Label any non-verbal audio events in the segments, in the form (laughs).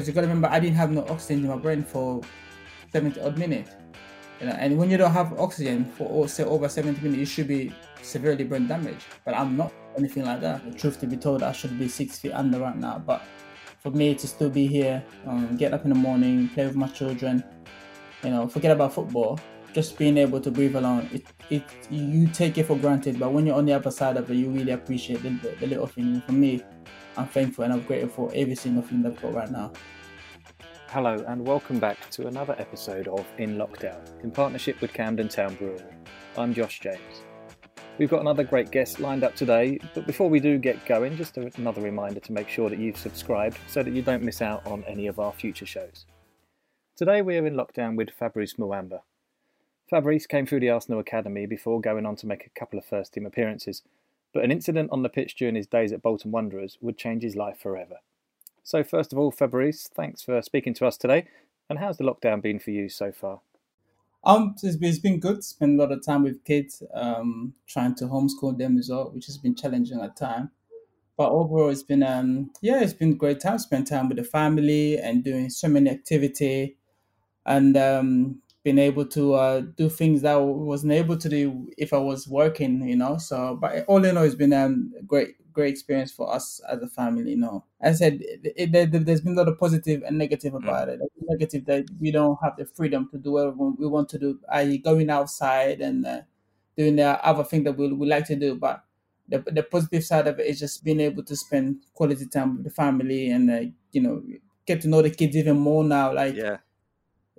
Because you got to remember, I didn't have no oxygen in my brain for 70 odd minutes. You know, and when you don't have oxygen for say over 70 minutes, you should be severely brain damaged. But I'm not anything like that. The truth to be told, I should be six feet under right now. But for me to still be here, um, get up in the morning, play with my children, you know, forget about football. Just being able to breathe alone, it, it you take it for granted. But when you're on the other side of it, you really appreciate the, the, the little thing. For me, I'm thankful and I'm grateful for every single thing that I've got right now. Hello, and welcome back to another episode of In Lockdown in partnership with Camden Town Brewery. I'm Josh James. We've got another great guest lined up today, but before we do get going, just another reminder to make sure that you've subscribed so that you don't miss out on any of our future shows. Today we are in lockdown with Fabrice Muamba. Fabrice came through the Arsenal Academy before going on to make a couple of first team appearances, but an incident on the pitch during his days at Bolton Wanderers would change his life forever. So, first of all, Fabrice, thanks for speaking to us today. And how's the lockdown been for you so far? Um, it's been, it's been good. Spend a lot of time with kids, um, trying to homeschool them as well, which has been challenging at time. But overall, it's been um, yeah, it's been great time. Spend time with the family and doing so many activity, and um, being able to uh, do things that I wasn't able to do if I was working. You know, so but all in all, it's been um, great great experience for us as a family. You know, as I said, it, it, there's been a lot of positive and negative about mm. it. Negative that we don't have the freedom to do whatever we want to do, i.e., going outside and uh, doing the other thing that we, we like to do. But the, the positive side of it is just being able to spend quality time with the family and uh, you know get to know the kids even more now. Like yeah,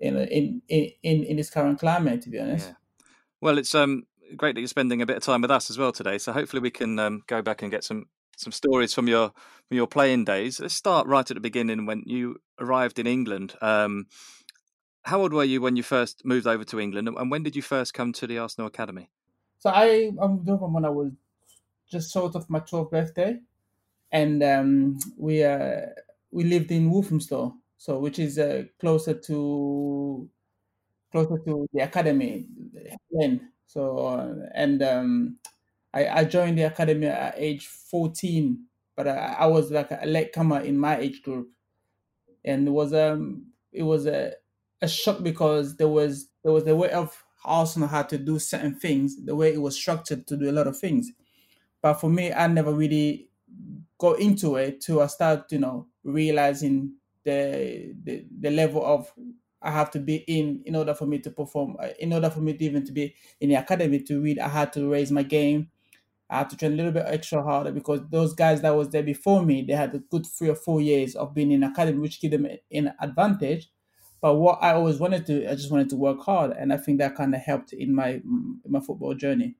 in in in, in this current climate, to be honest. Yeah. Well, it's um great that you're spending a bit of time with us as well today. So hopefully we can um, go back and get some some stories from your from your playing days. Let's start right at the beginning when you arrived in England. Um, how old were you when you first moved over to England, and when did you first come to the Arsenal Academy? So I I moved over when I was just short of my 12th birthday, and um, we uh, we lived in Walthamstow, so which is uh, closer to closer to the academy. Then so uh, and um, I, I joined the academy at age 14, but I, I was like a late comer in my age group, and it was um it was a, a shock because there was there was a way of Arsenal had to do certain things, the way it was structured to do a lot of things. But for me, I never really got into it till I start, you know, realizing the the, the level of I have to be in in order for me to perform. Uh, in order for me to even to be in the academy to read, I had to raise my game. I had to train a little bit extra harder because those guys that was there before me, they had a good three or four years of being in academy, which gave them an advantage. But what I always wanted to, I just wanted to work hard, and I think that kind of helped in my in my football journey.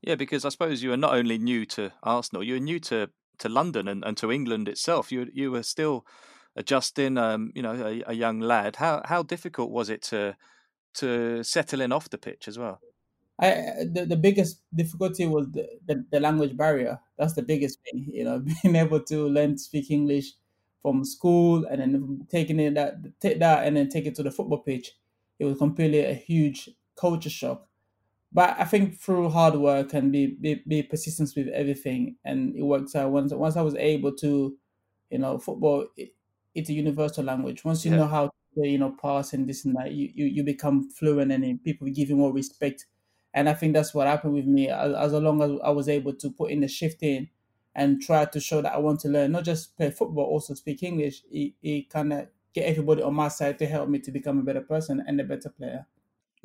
Yeah, because I suppose you were not only new to Arsenal, you were new to, to London and, and to England itself. You you were still adjusting, um, you know, a, a young lad. How how difficult was it to to settle in off the pitch as well? I the, the biggest difficulty was the, the, the, language barrier. That's the biggest thing, you know, (laughs) being able to learn to speak English from school and then taking it that take that and then take it to the football pitch. It was completely a huge culture shock. But I think through hard work and be be, be persistent with everything, and it worked out. Once once I was able to, you know, football it's a universal language. Once you yeah. know how to you know pass and this and that, you you, you become fluent and people give you more respect. And I think that's what happened with me. As, as long as I was able to put in the shift in and try to show that I want to learn, not just play football, also speak English, it, it kind of get everybody on my side to help me to become a better person and a better player.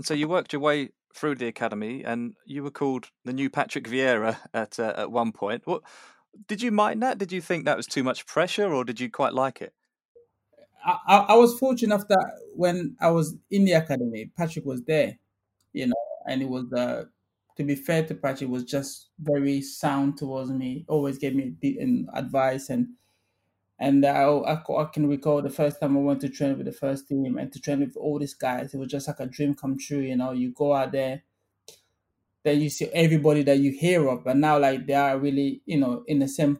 So you worked your way through the academy, and you were called the new Patrick Vieira (laughs) at uh, at one point. What did you mind that? Did you think that was too much pressure, or did you quite like it? I, I was fortunate enough that when I was in the academy, Patrick was there, you know, and it was uh, to be fair to Patrick, was just very sound towards me. Always gave me advice and and I, I, I, can recall the first time I went to train with the first team and to train with all these guys. It was just like a dream come true. You know, you go out there, then you see everybody that you hear of, but now like they are really, you know, in the same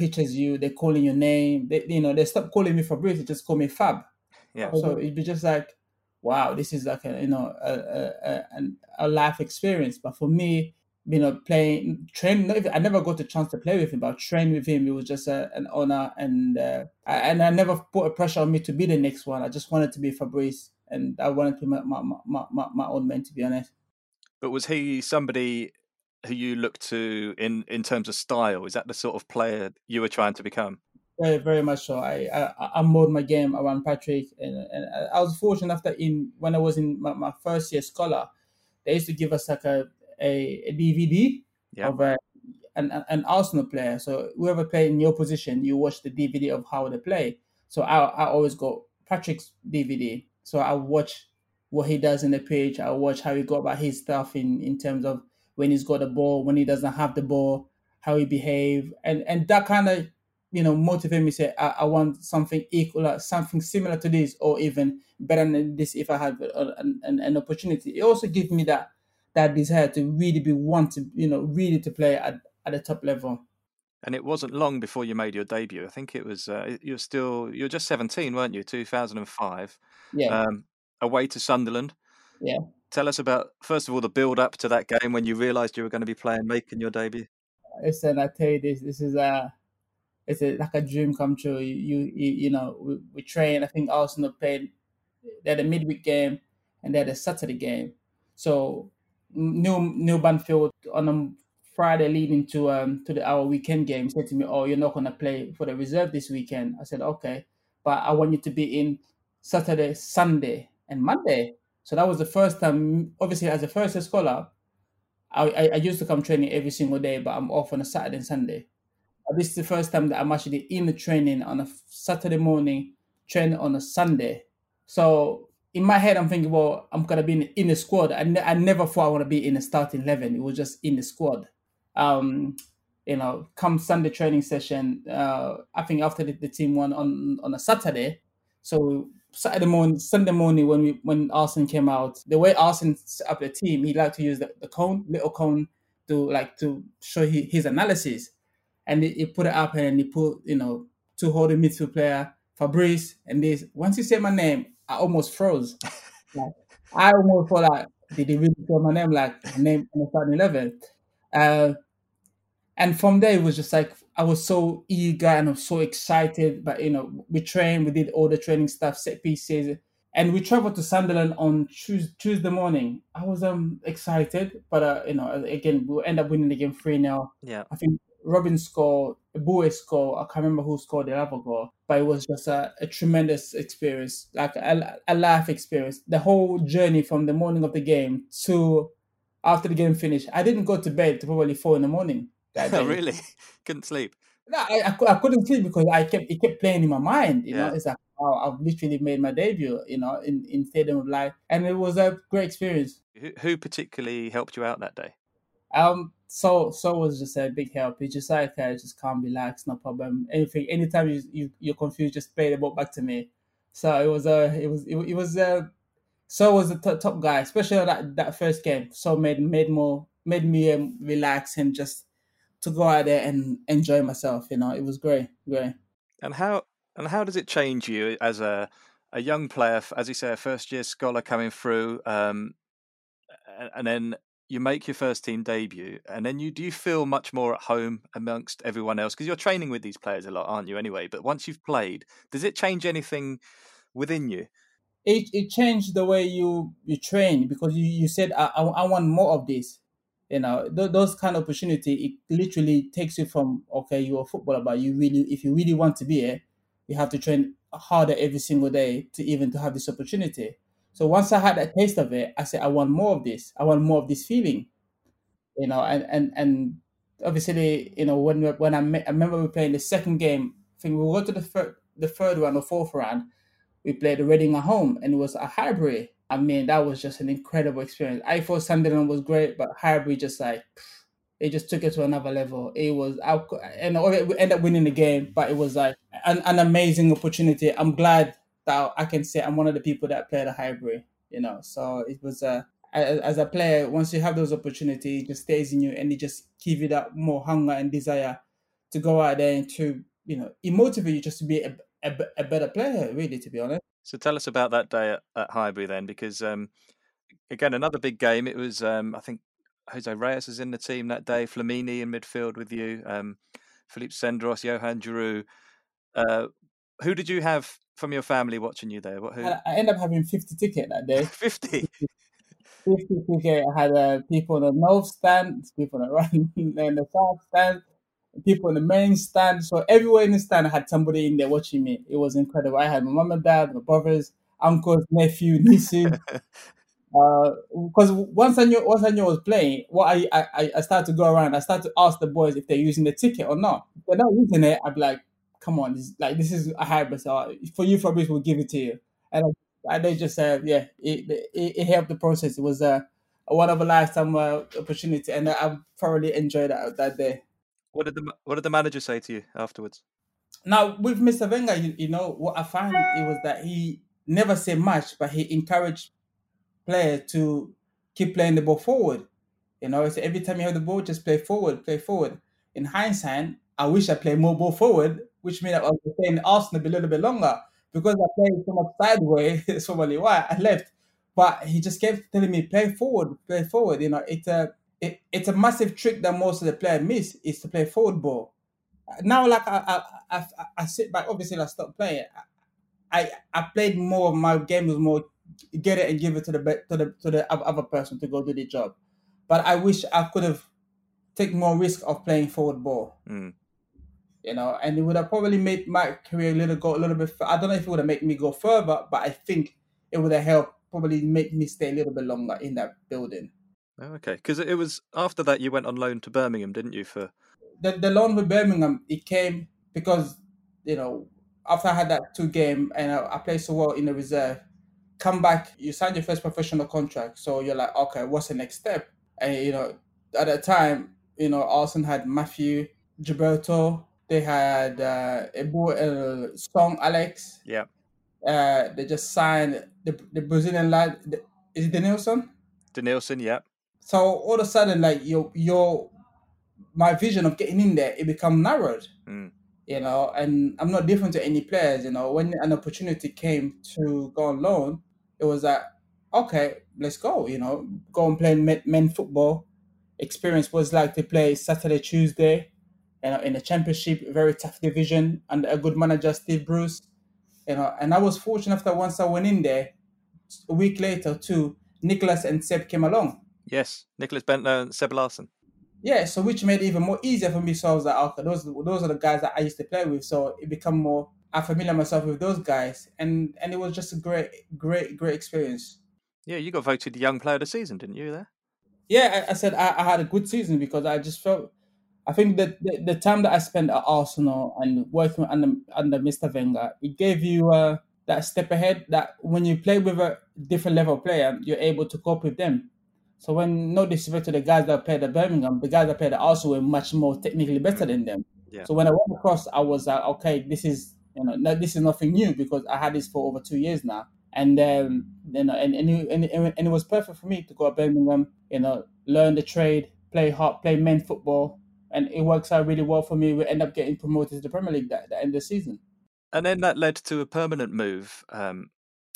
pitch as you. They're calling your name. They, you know, they stop calling me Fabrice. They just call me Fab. Yeah. So it'd be just like, wow, this is like a you know a a, a, a life experience. But for me, you know, playing, train. I never got the chance to play with him, but train with him, it was just a, an honor, and uh, I, and I never put a pressure on me to be the next one. I just wanted to be Fabrice, and I wanted to be my my, my, my, my own man, to be honest. But was he somebody who you look to in in terms of style? Is that the sort of player you were trying to become? Very, very much so. I I, I molded my game around Patrick, and, and I was fortunate after in when I was in my, my first year scholar, they used to give us like a a, a DVD of a, an, an Arsenal player. So whoever played in your position, you watch the DVD of how they play. So I, I always go Patrick's DVD. So I watch what he does in the pitch. I watch how he go about his stuff in, in terms of when he's got the ball, when he doesn't have the ball, how he behave, and and that kind of you know motivate me. Say I, I want something equal, something similar to this, or even better than this if I have an, an, an opportunity. It also gives me that that desire to really be want to you know, really to play at, at the top level. And it wasn't long before you made your debut. I think it was uh, you're still you're just 17, weren't you? 2005. Yeah. Um, away to Sunderland. Yeah. Tell us about first of all the build up to that game when you realised you were going to be playing, making your debut. Listen, I tell you this. This is a it's a, like a dream come true. You you you know we, we train. I think Arsenal played. They had a midweek game and they had a Saturday game. So Neil Neil Banfield on a Friday leading to um to the our weekend game said to me, "Oh, you're not gonna play for the reserve this weekend." I said, "Okay, but I want you to be in Saturday, Sunday, and Monday." So that was the first time. Obviously, as a first year scholar, I, I, I used to come training every single day, but I'm off on a Saturday and Sunday. But this is the first time that I'm actually in the training on a Saturday morning, training on a Sunday. So in my head, I'm thinking, well, I'm gonna be in, in the squad. I, ne- I never thought I want to be in the starting eleven. It was just in the squad. Um, you know, come Sunday training session. Uh, I think after the, the team won on on a Saturday, so Saturday morning, Sunday morning when we when Arsene came out, the way Arsene set up the team, he liked to use the, the cone, little cone, to like to show he, his analysis, and he, he, put it up and he put you know two holding midfield player Fabrice and this. Once he said my name, I almost froze. (laughs) like, I almost thought like, did he really say my name? Like my name on the starting eleven. Uh, and from there it was just like I was so eager and I was so excited. But you know, we trained, we did all the training stuff, set pieces, and we traveled to Sunderland on Tuesday, Tuesday morning. I was um excited, but uh, you know, again, we end up winning the game three now. Yeah, I think Robin scored, Bue scored. I can't remember who scored the other goal, but it was just a, a tremendous experience, like a, a life experience. The whole journey from the morning of the game to after the game finished, I didn't go to bed to probably four in the morning. (laughs) Oh, really? (laughs) Couldn't sleep? No, I, I, I, couldn't sleep because I kept it kept playing in my mind. You yeah. know, it's like oh, I've literally made my debut. You know, in in Stadium of Light, and it was a great experience. Who, who particularly helped you out that day? Um, so so was just a big help. It's just like uh, just calm, relax, no problem. Anything, anytime you, you you're confused, just play the ball back to me. So it was a uh, it was it, it was uh so was the t- top guy, especially that that first game. So made made more made me um, relax and just to go out there and enjoy myself. You know, it was great, great. And how and how does it change you as a a young player, as you say, a first year scholar coming through? Um, and then you make your first team debut, and then you do you feel much more at home amongst everyone else because you're training with these players a lot, aren't you? Anyway, but once you've played, does it change anything within you? It it changed the way you you train because you, you said I, I, I want more of this. You know th- those kind of opportunity. It literally takes you from okay, you're a footballer, but you really if you really want to be it, you have to train harder every single day to even to have this opportunity. So once I had a taste of it, I said, I want more of this. I want more of this feeling, you know. And and and obviously, you know, when when I, met, I remember we playing the second game. I think we go to the third the third round or fourth round. We played the Reading at home, and it was a Highbury. I mean, that was just an incredible experience. I thought Sunderland was great, but Highbury just like it just took it to another level. It was and we ended up winning the game, but it was like an, an amazing opportunity. I'm glad that I can say I'm one of the people that played a Highbury, you know. So it was uh, a as a player, once you have those opportunities, it just stays in you and it just give you that more hunger and desire to go out there and to, you know, it motivates you just to be a, a, a, better player, really, to be honest. So tell us about that day at, at Highbury then, because um, again, another big game. It was, um, I think, Jose Reyes was in the team that day, Flamini in midfield with you, um, Philippe Senderos, Johan Djourou. Uh, who did you have from your family watching you there? What, who? I, I ended up having 50 ticket that day. (laughs) 50? (laughs) 50 ticket. I had uh, people in the north stand, people in the (laughs) right in the south stand, people in the main stand. So everywhere in the stand, I had somebody in there watching me. It was incredible. I had my mom and dad, my brothers, uncles, nephew, nieces. because (laughs) uh, once I knew once I knew I was playing, what I, I I started to go around. I started to ask the boys if they're using the ticket or not. If they're not using it, I'd be like, come on, this, like this is a Highbury. So for you, Fabrice, we'll give it to you. And I, they just said, yeah, it, it, it helped the process. It was a, a one of a lifetime uh, opportunity, and I thoroughly enjoyed that that day. What did the What did the manager say to you afterwards? Now with Mr. Wenger, you, you know what I found it was that he never said much, but he encouraged players to keep playing the ball forward. You know, so every time you have the ball, just play forward, play forward. In hindsight, I wish I played more ball forward which means I was staying in Arsenal a little bit longer because I played so much sideways. (laughs) so why I left. But he just kept telling me, play forward, play forward. You know, it's a it, it's a massive trick that most of the players miss is to play forward ball. Now, like I I, I, I sit back, obviously I stopped playing. I I played more. My game was more get it and give it to the to the to the other person to go do the job. But I wish I could have take more risk of playing forward ball. Mm you know, and it would have probably made my career a little go a little bit. I don't know if it would have made me go further, but I think it would have helped probably make me stay a little bit longer in that building. Oh, okay, because it was after that you went on loan to Birmingham, didn't you? For the the loan with Birmingham, it came because you know after I had that two game and I, I played so well in the reserve. Come back, you signed your first professional contract, so you're like, okay, what's the next step? And you know, at that time, you know, Arsenal had Matthew, Gilberto, they had uh, a boy, uh, Song Alex. Yeah. Uh, they just signed the, the Brazilian lad. The, is it Denilson? Denilson, yeah. So all of a sudden, like your your my vision of getting in there, it become narrowed. Mm. You know, and I'm not different to any players. You know, when an opportunity came to go on loan, it was like, okay, let's go. You know, go and play men, men football. Experience was like to play Saturday, Tuesday you know, in a championship, very tough division, and a good manager, Steve Bruce. You know, and I was fortunate that once I went in there, a week later, too, Nicholas and Seb came along. Yes, Nicholas Bendtner and Seb Larsson. Yeah, so which made it even more easier for me. So I was like, okay, those those are the guys that I used to play with. So it become more I familiar myself with those guys, and and it was just a great, great, great experience. Yeah, you got voted the young player of the season, didn't you? There. Yeah, I, I said I, I, had a good season because I just felt I think that the, the, time that I spent at Arsenal and working under under Mr. Wenger, it gave you uh, that step ahead. That when you play with a different level player, you're able to cope with them. So when no disrespect to the guys that played at Birmingham, the guys that played at Arsenal were much more technically better than them. Yeah. So when I went across, I was like, okay, this is you know this is nothing new because I had this for over two years now, and um, you know, and and, and, and it was perfect for me to go to Birmingham, you know, learn the trade, play hard, play men football, and it works out really well for me. We end up getting promoted to the Premier League at the end of the season. And then that led to a permanent move um,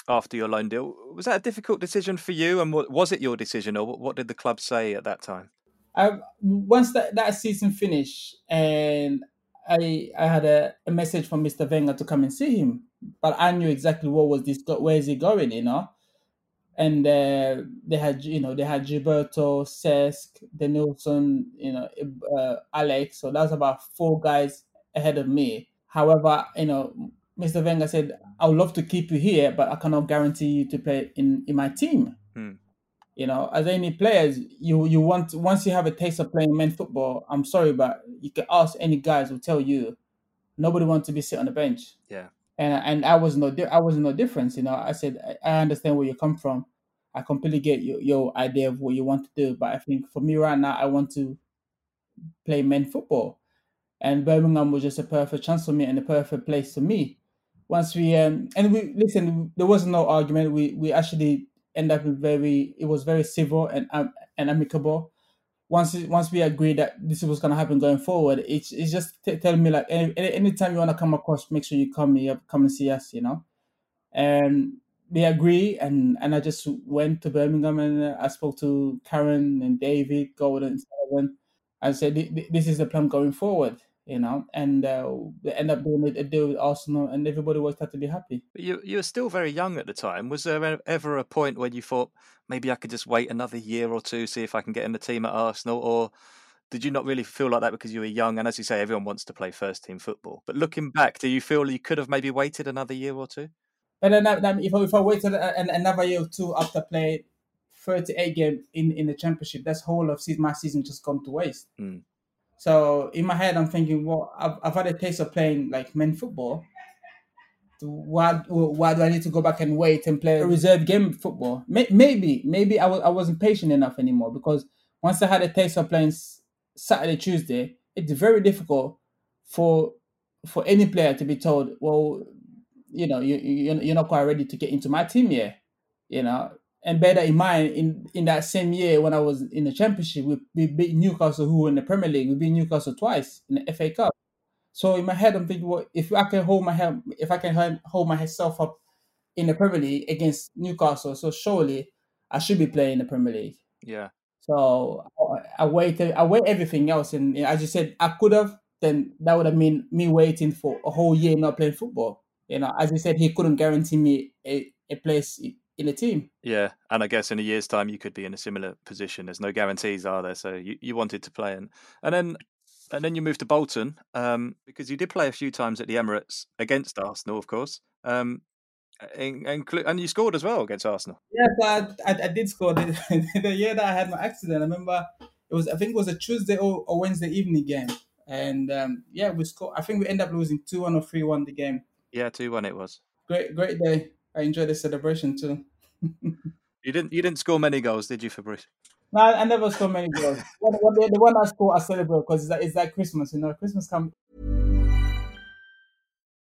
after your loan deal. Was that a difficult decision for you, and was it your decision, or what did the club say at that time? I, once that, that season finished, and I I had a, a message from Mr. Wenger to come and see him, but I knew exactly what was this, where is he going, you know, and uh, they had you know they had Gilberto, Cesc, Denilson, you know, uh, Alex, so that's about four guys ahead of me. However, you know, Mr. Wenger said, "I would love to keep you here, but I cannot guarantee you to play in in my team." Hmm. You know, as any players, you you want once you have a taste of playing men football. I'm sorry, but you can ask any guys who tell you nobody wants to be sit on the bench. Yeah. And and I was no I was no difference. You know, I said I, understand where you come from. I completely get your, your idea of what you want to do, but I think for me right now, I want to play men football, and Birmingham was just a perfect chance for me and a perfect place for me once we um and we listen there was no argument. We we actually end up with very it was very civil and um, and amicable. Once once we agreed that this was going to happen going forward it's, it's just t- telling me like any, anytime you want to come across make sure you come here come and see us you know? And we agree and and i just went to birmingham and i spoke to Karren and david golden and i said this is the plan going forward you know, and uh, they end up doing a deal with Arsenal, and everybody was had to be happy. But you you were still very young at the time. Was there ever a point when you thought maybe I could just wait another year or two, see if I can get in the team at Arsenal, or did you not really feel like that because you were young? And as you say, everyone wants to play first team football. But looking back, do you feel you could have maybe waited another year or two? But then, if I, if I waited another year or two after playing 38 games in, in the championship, that's whole of season, my season just gone to waste. Mm. So in my head, I'm thinking, well, I've, I've had a taste of playing like men football. Why, why do I need to go back and wait and play a reserve game football? Maybe, maybe I w- I wasn't patient enough anymore because once I had a taste of playing Saturday, Tuesday, it's very difficult for for any player to be told, well, you know, you, you're not quite ready to get into my team yet. You know, and bear that in mind, in, in that same year when I was in the championship, we, we beat Newcastle, who were in the Premier League. We beat Newcastle twice in the FA Cup. So in my head, I'm thinking, well, if I can hold my head, if I can hold myself up in the Premier League against Newcastle, so surely I should be playing the Premier League. Yeah. So I waited. I wait everything else, and as you said, I could have. Then that would have mean me waiting for a whole year not playing football. You know, as you said, he couldn't guarantee me a, a place in a team. Yeah, and I guess in a year's time you could be in a similar position. There's no guarantees, are there? So you, you wanted to play, and and then and then you moved to Bolton um, because you did play a few times at the Emirates against Arsenal, of course. Um, and, and, and you scored as well against Arsenal. Yes, I, I, I did score the, (laughs) the, year that I had my accident. I remember it was I think it was a Tuesday or, or Wednesday evening game, and um, yeah, we scored. I think we ended up losing two one or three one the game. Yeah, two one it was. Great, great day. I enjoyed the celebration too. you didn't you didn't score many goals, did you, Fabrice? No, I never scored many goals. (laughs) the, the one I score, I celebrate because it's like, it's like Christmas, you know. Christmas come.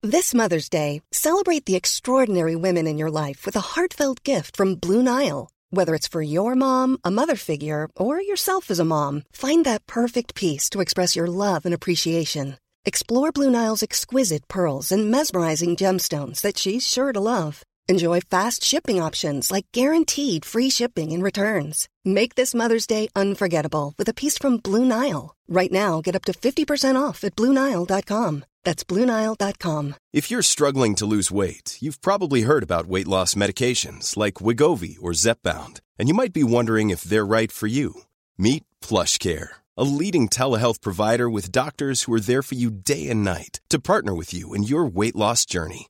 This Mother's Day, celebrate the extraordinary women in your life with a heartfelt gift from Blue Nile. Whether it's for your mom, a mother figure, or yourself as a mom, find that perfect piece to express your love and appreciation. Explore Blue Nile's exquisite pearls and mesmerizing gemstones that she's sure to love. Enjoy fast shipping options like guaranteed free shipping and returns. Make this Mother's Day unforgettable with a piece from Blue Nile. Right now, get up to 50% off at BlueNile.com. That's BlueNile.com. If you're struggling to lose weight, you've probably heard about weight loss medications like Wegovy or Zepbound, and you might be wondering if they're right for you. Meet PlushCare, a leading telehealth provider with doctors who are there for you day and night to partner with you in your weight loss journey.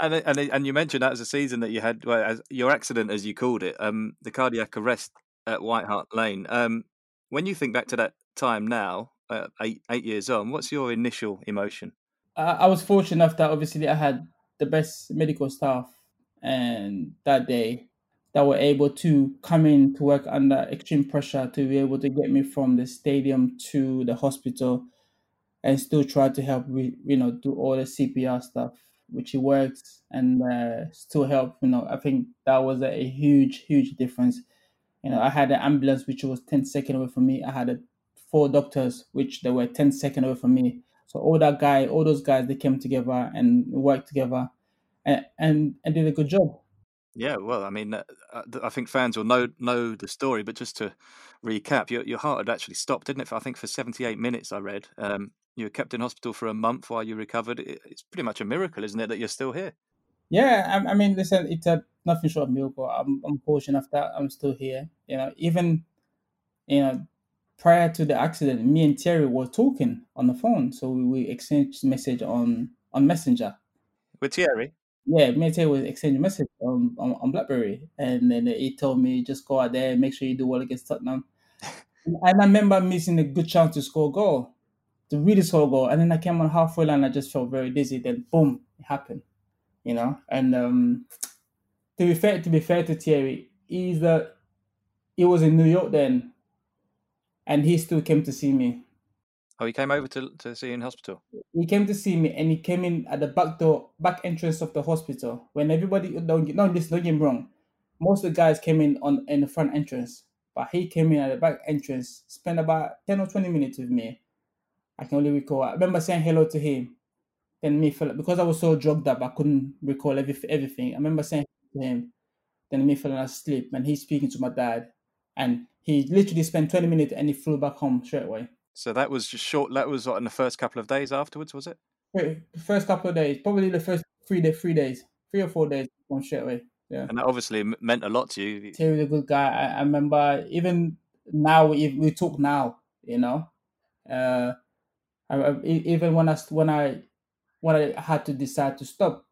And, and and you mentioned that as a season that you had well, as your accident, as you called it, um, the cardiac arrest at White Hart Lane. Um, when you think back to that time now, uh, eight eight years on, what's your initial emotion? Uh, I was fortunate enough that obviously I had the best medical staff, and that day that were able to come in to work under extreme pressure to be able to get me from the stadium to the hospital and still try to help you know do all the CPR stuff which it works and uh, still help you know I think that was a, a, huge huge difference you know I had an ambulance which was 10 seconds away from me I had a, four doctors which they were 10 seconds away from me so all that guy all those guys they came together and worked together and and, and did a good job yeah, well, I mean, uh, uh I think fans will know know the story, but just to recap, your your heart had actually stopped, didn't it? For, I think for seventy eight minutes. I read um, you were kept in hospital for a month while you recovered. It's pretty much a miracle, isn't it, that you're still here? Yeah, I, I mean, listen, it's a nothing short of miracle. I'm, I'm fortunate that I'm still here. You know, even you know, prior to the accident, me and Thierry were talking on the phone, so we, we exchanged message on on Messenger. With Thierry. yeah, me and Thierry was exchanging message on, on, on BlackBerry, and then he told me just go out there and make sure you do well against Tottenham. (laughs) and I remember missing a good chance to score a goal, to really score a goal, and then I came on halfway line. I just felt very dizzy. Then boom, it happened, you know. And um, to be fair, to be fair to Thierry, he's the he was in New York then, and he still came to see me Oh, he came over to to see you in hospital. He came to see me, and he came in at the back door, back entrance of the hospital. When everybody don't get, no, listen, don't get me wrong. Most of the guys came in on in the front entrance, but he came in at the back entrance. Spent about ten or twenty minutes with me. I can only recall. I remember saying hello to him. Then me fell because I was so drugged up, I couldn't recall every, everything. I remember saying to him. Then me fell asleep, and he's speaking to my dad, and he literally spent twenty minutes, and he flew back home straight away. So that was just short. That was what, in the first couple of days afterwards, was it? Wait, the first couple of days, probably the first three day, three days, three or four days, one straight away. Yeah, and that obviously meant a lot to you. He was a good guy. I, I remember even now, if we talk now, you know, uh, I, um, even when I when I when I had to decide to stop,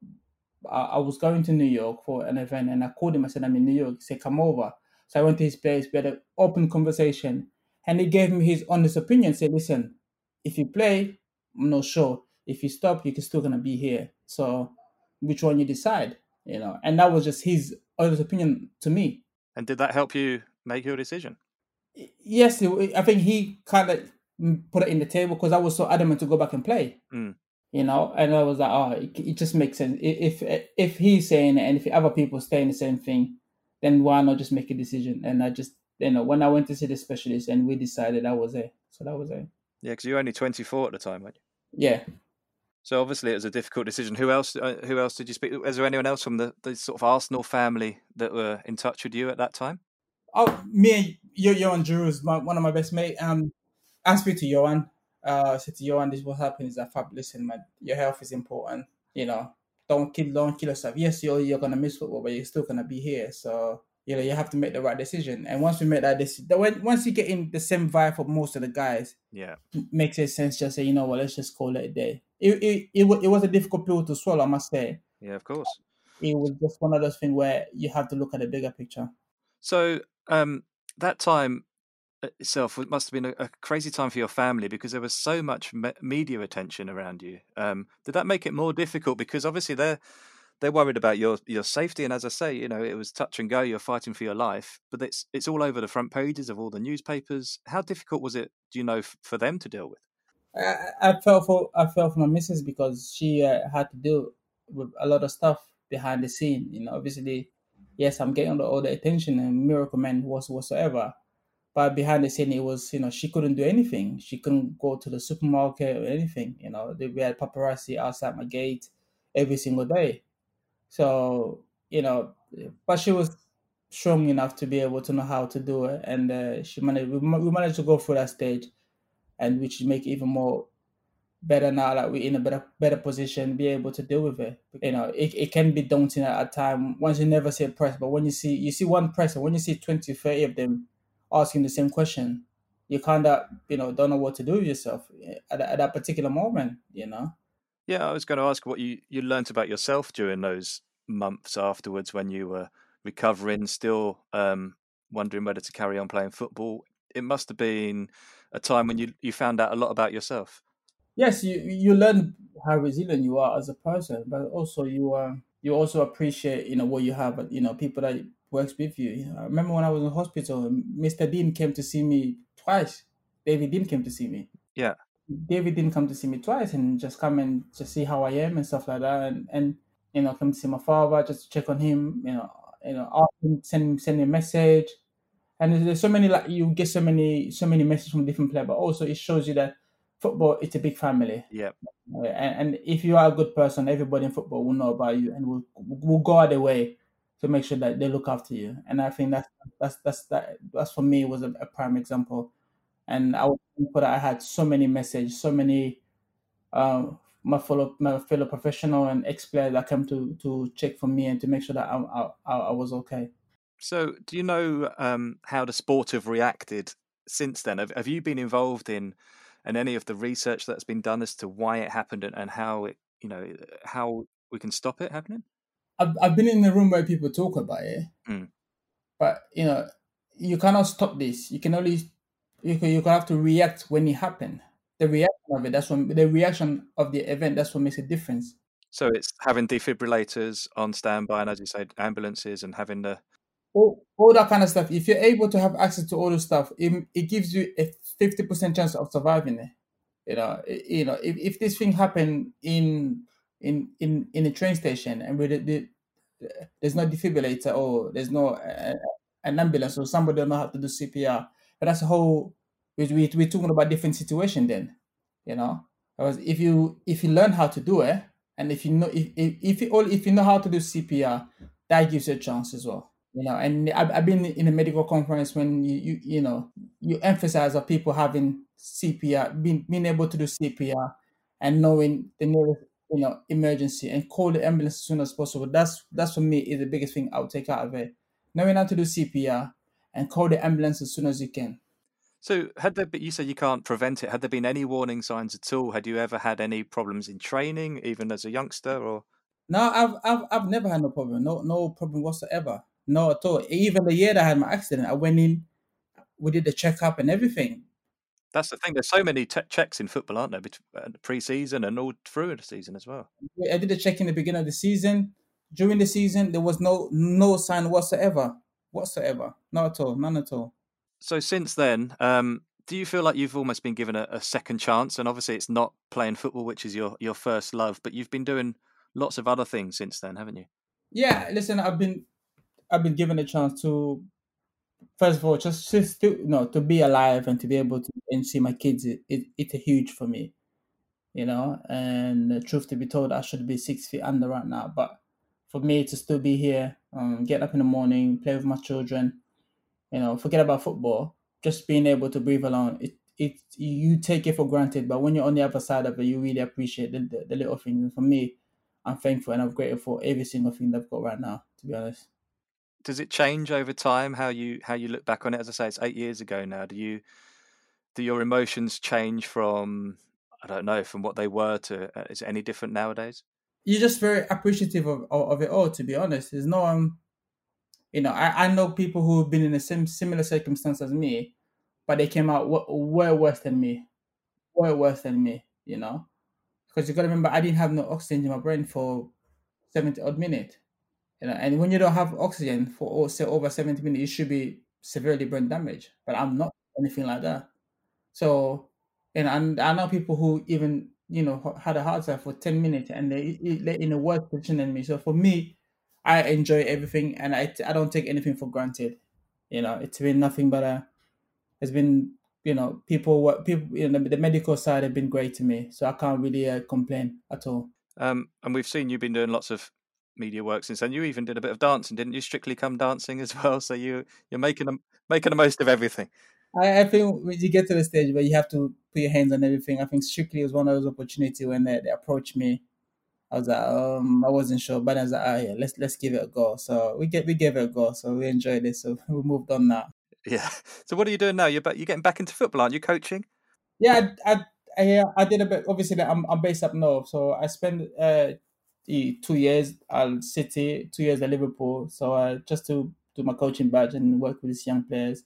I, I, was going to New York for an event, and I called him. I said, "I'm in New York." He said, "Come over." So I went to his place. We had an open conversation and he gave me his honest opinion. Said, "Listen, if you play, I'm not sure. If you stop, you're still gonna be here. So, which one you decide, you know?" And that was just his honest opinion to me. And did that help you make your decision? Yes, I think he kind of put it in the table because I was so adamant to go back and play. Mm. You know, and I was like, oh, it, it, just makes sense. If if he's saying it and if other people saying the same thing, then why not just make a decision? And I just you know, when I went to see the specialist and we decided that was it. So that was it. Yeah, because you were only 24 at the time, weren't you? Yeah. So obviously it was a difficult decision. Who else? Uh, who else did you speak? Was there anyone else from the, the sort of Arsenal family that were in touch with you at that time? Oh, me and Yo Johan Djourou is my, one of my best mate. Um, I speak to Johan. Uh, said to Johan, "This what happened is that Fab, listen, man, your health is important. You know, don't kill, don't kill yourself. Yes, you're you're gonna miss football, but you're still gonna be here. So you know, you have to make the right decision. And once we make that decision, when once you get in the same vibe for most of the guys, yeah, makes it sense. Just say, you know what, let's just call it a day. It it it, it was a difficult pill to swallow, I must say. Yeah, of course. It was just one of those things where you have to look at the bigger picture. So um, that time itself must have been a, a, crazy time for your family because there was so much me- media attention around you. Um, did that make it more difficult? Because obviously they're they're worried about your your safety. And as I say, you know, it was touch and go. You're fighting for your life, but it's it's all over the front pages of all the newspapers. How difficult was it? Do you know f- for them to deal with? I, I felt for I felt for my missus because she uh, had to deal with a lot of stuff behind the scene. You know, obviously, yes, I'm getting all the attention and Miracle Man was whatsoever. But behind the scene, it was you know she couldn't do anything. She couldn't go to the supermarket or anything. You know, we had paparazzi outside my gate every single day. So you know, but she was strong enough to be able to know how to do it, and uh, she managed. We, we managed to go through that stage, and which make it even more better now that we're in a better better position, be able to deal with it. You know, it, it can be daunting at a time once you never see a press, but when you see you see one press, and when you see 20, 30 of them asking the same question, you kind of you know don't know what to do with yourself eh, at, at that particular moment. You know. Yeah, I was going to ask what you you learnt about yourself during those months afterwards when you were recovering, still um, wondering whether to carry on playing football. It must have been a time when you you found out a lot about yourself. Yes, you you learn how resilient you are as a person, but also you uh, you also appreciate you know what you have, you know people that works with you. I remember when I was in hospital, Mr. Dein came to see me twice. David Dein came to see me. Yeah. David Dein come to see me twice and just come and just see how I am and stuff like that, and and you know come to see my father just to check on him. You know, you know, send him, send a message, and there's so many like you get so many so many messages from different players, but also it shows you that football it's a big family. Yeah. And, and if you are a good person, everybody in football will know about you and will will go out their way to make sure that they look after you. And I think that's that's that's that that's for me was a, a prime example. And I was thankful that I had so many messages, so many um, my fellow my fellow professional and ex player that came to to check for me and to make sure that I I, I was okay. So, do you know um, how the sport have reacted since then? Have, have you been involved in and any of the research that's been done as to why it happened and, and how it you know how we can stop it happening? I've, I've been in the room where people talk about it, mm. but you know, you cannot stop this. You can only you can, you can have to react when it happens. The reaction of it, that's what the reaction of the event, that's what makes a difference. So it's having defibrillators on standby, and as you said, ambulances, and having the all, all that kind of stuff. If you're able to have access to all the stuff, it, it gives you a fifty percent chance of surviving it. You know, you know, if, if this thing happened in in in in a train station and with the, there's no defibrillator or there's no uh, an ambulance or somebody don't know how to do CPR. But that's a whole. We, we we're talking about different situation then, you know. Because if you if you learn how to do it, and if you know if if, if all if you know how to do CPR, that gives you a chance as well. You know, and I've, I've been in a medical conference when you, you you know you emphasize of people having CPR, being being able to do CPR, and knowing the nearest you know emergency and call the ambulance as soon as possible. That's that's for me is the biggest thing I would take out of it. Knowing how to do CPR and call the ambulance as soon as you can. So, had there been, you said you can't prevent it? Had there been any warning signs at all? Had you ever had any problems in training, even as a youngster, or? No, I've I've I've never had no problem. No no problem whatsoever. No at all. Even the year that I had my accident, I went in, we did the checkup and everything. That's the thing. There's so many te- checks in football, aren't there? Uh, pre-season and all through the season as well. I did a check in the beginning of the season. During the season, there was no no sign whatsoever, whatsoever, not at all, none at all. So since then, um, do you feel like you've almost been given a, a second chance? And obviously, it's not playing football, which is your your first love, but you've been doing lots of other things since then, haven't you? Yeah, listen, I've been I've been given a chance to first of all just to you know to be alive and to be able to and see my kids it, it, it's a huge for me you know and truth to be told i should be six feet under right now but for me to still be here um, get up in the morning play with my children you know forget about football just being able to breathe alone it, it you take it for granted but when you're on the other side of it you really appreciate the, the, the little things. And for me i'm thankful and i'm grateful for every single thing that i've got right now to be honest does it change over time how you how you look back on it? As I say, it's eight years ago now. Do you do your emotions change from I don't know from what they were to uh, is it any different nowadays? You're just very appreciative of, of it all. To be honest, there's no um, you know, I, I know people who've been in the same similar circumstance as me, but they came out way worse than me, way worse than me. You know, because you got to remember, I didn't have no oxygen in my brain for seventy odd minutes. You know, and when you don't have oxygen for say over 70 minutes, you should be severely brain damaged. But I'm not anything like that. So, and, and I know people who even you know had a heart attack for 10 minutes and they they're in a worse position than me. So for me, I enjoy everything and I I don't take anything for granted. You know, it's been nothing but a it's been you know people what people you know the medical side have been great to me so i can't really uh, complain at all um, and we've seen you've been doing lots of media work since then. You even did a bit of dancing, didn't you? Strictly Come Dancing as (laughs) well. So you you're making them making the most of everything. I, I think when you get to the stage where you have to put your hands on everything, I think Strictly was one of those opportunities when they, they approached me. I was like, um, I wasn't sure, but I was like, ah, yeah, let's let's give it a go. So we get we gave it a go. So we enjoyed it. So we moved on now. Yeah. So what are you doing now? You're back, you're getting back into football, aren't you? Coaching? Yeah, I, I yeah, I did a bit. Obviously, I'm I'm based up north, so I spent uh two years at City, two years at Liverpool. So uh, just to do my coaching badge and work with these young players,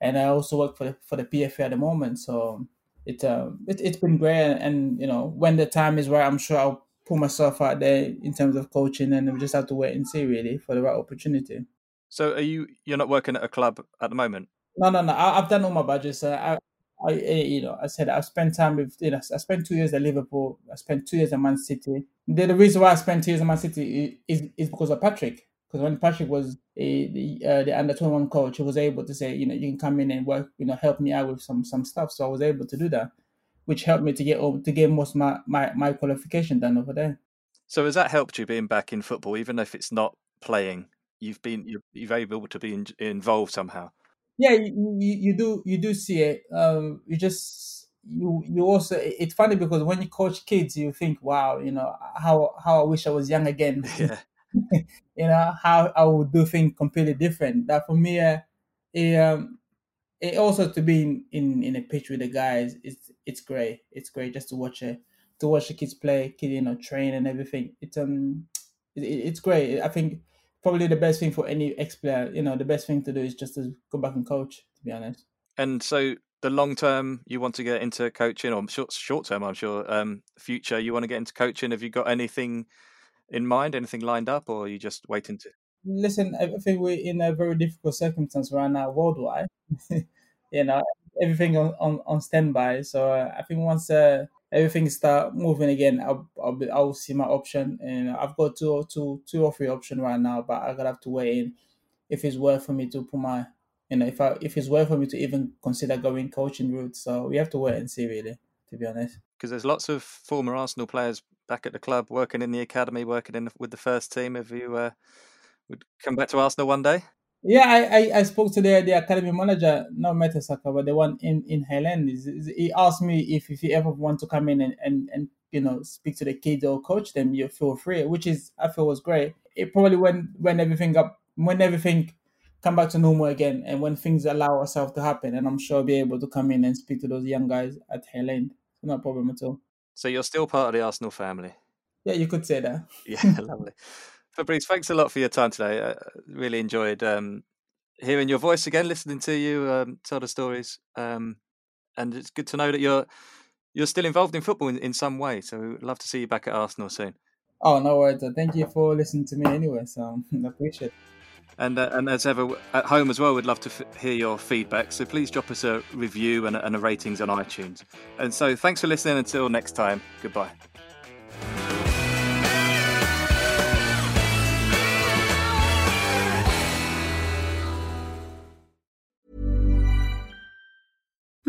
and I also work for the, for the PFA at the moment. So it uh it, it's been great, and, you know when the time is right, I'm sure I'll put myself out there in terms of coaching, and we just have to wait and see really for the right opportunity. So are you you're not working at a club at the moment? No, no, no. I, have done all my badges. Uh, I, I, you know, I said I've spent time with, you know, I spent two years at Liverpool. I spent two years at Man City. The, the reason why I spent two years at Man City is, is because of Patrick. Because when Patrick was a, the uh, the under twenty one coach, he was able to say, you know, you can come in and work, you know, help me out with some some stuff. So I was able to do that, which helped me to get to get most my my my qualification done over there. So has that helped you being back in football, even if it's not playing? You've been you've, you've able to be in, involved somehow. Yeah, you, you, you do you do see it. Um, you just you you also it's funny because when you coach kids, you think, wow, you know how how I wish I was young again. (laughs) Yeah. (laughs) you know how I would do things completely different. That for me, uh, it, um, it also to be in, in in a pitch with the guys, it's it's great. It's great just to watch it to watch the kids play, kid you know train and everything. It's um it, it's great. I think probably the best thing for any ex player. You know, the best thing to do is just to go back and coach. To be honest. And so the long term, you want to get into coaching, or short short term, I'm sure. Um, future, you want to get into coaching. Have you got anything in mind? Anything lined up, or are you just waiting to? Listen, I think we're in a very difficult circumstance right now worldwide. (laughs) you know, everything on, on, on standby. So uh, I think once uh, everything start moving again, I'll I'll, be, I'll see my option, and I've got two or two two or three option right now, but I gotta have to weigh in if it's worth for me to put my you know if I if it's worth for me to even consider going coaching route. So we have to wait and see, really, to be honest. Because there's lots of former Arsenal players back at the club, working in the academy, working in the, with the first team. Have you uh, would come back to Arsenal one day? Yeah, I, I, I spoke to the, the academy manager, not Mertesacker, but the one in, in Hale End. He asked me if, if you ever want to come in and, and, and you know speak to the kids or coach them, you feel free, which is I feel was great. It probably when when everything up when everything come back to normal again and when things allow ourselves to happen, and I'm sure I'll be able to come in and speak to those young guys at Hale End. No problem at all. So you're still part of the Arsenal family. Yeah, you could say that. Yeah, (laughs) lovely. Fabrice, thanks a lot for your time today. I really enjoyed um, hearing your voice again, listening to you um, tell the stories, um, and it's good to know that you're you're still involved in football in, in some way. So we'd love to see you back at Arsenal soon. Oh no worries. Thank you for listening to me anyway. So (laughs) I appreciate. it. And, uh, and as ever, at home as well, we'd love to f- hear your feedback. So please drop us a review and, and a ratings on iTunes. And so thanks for listening. Until next time, goodbye.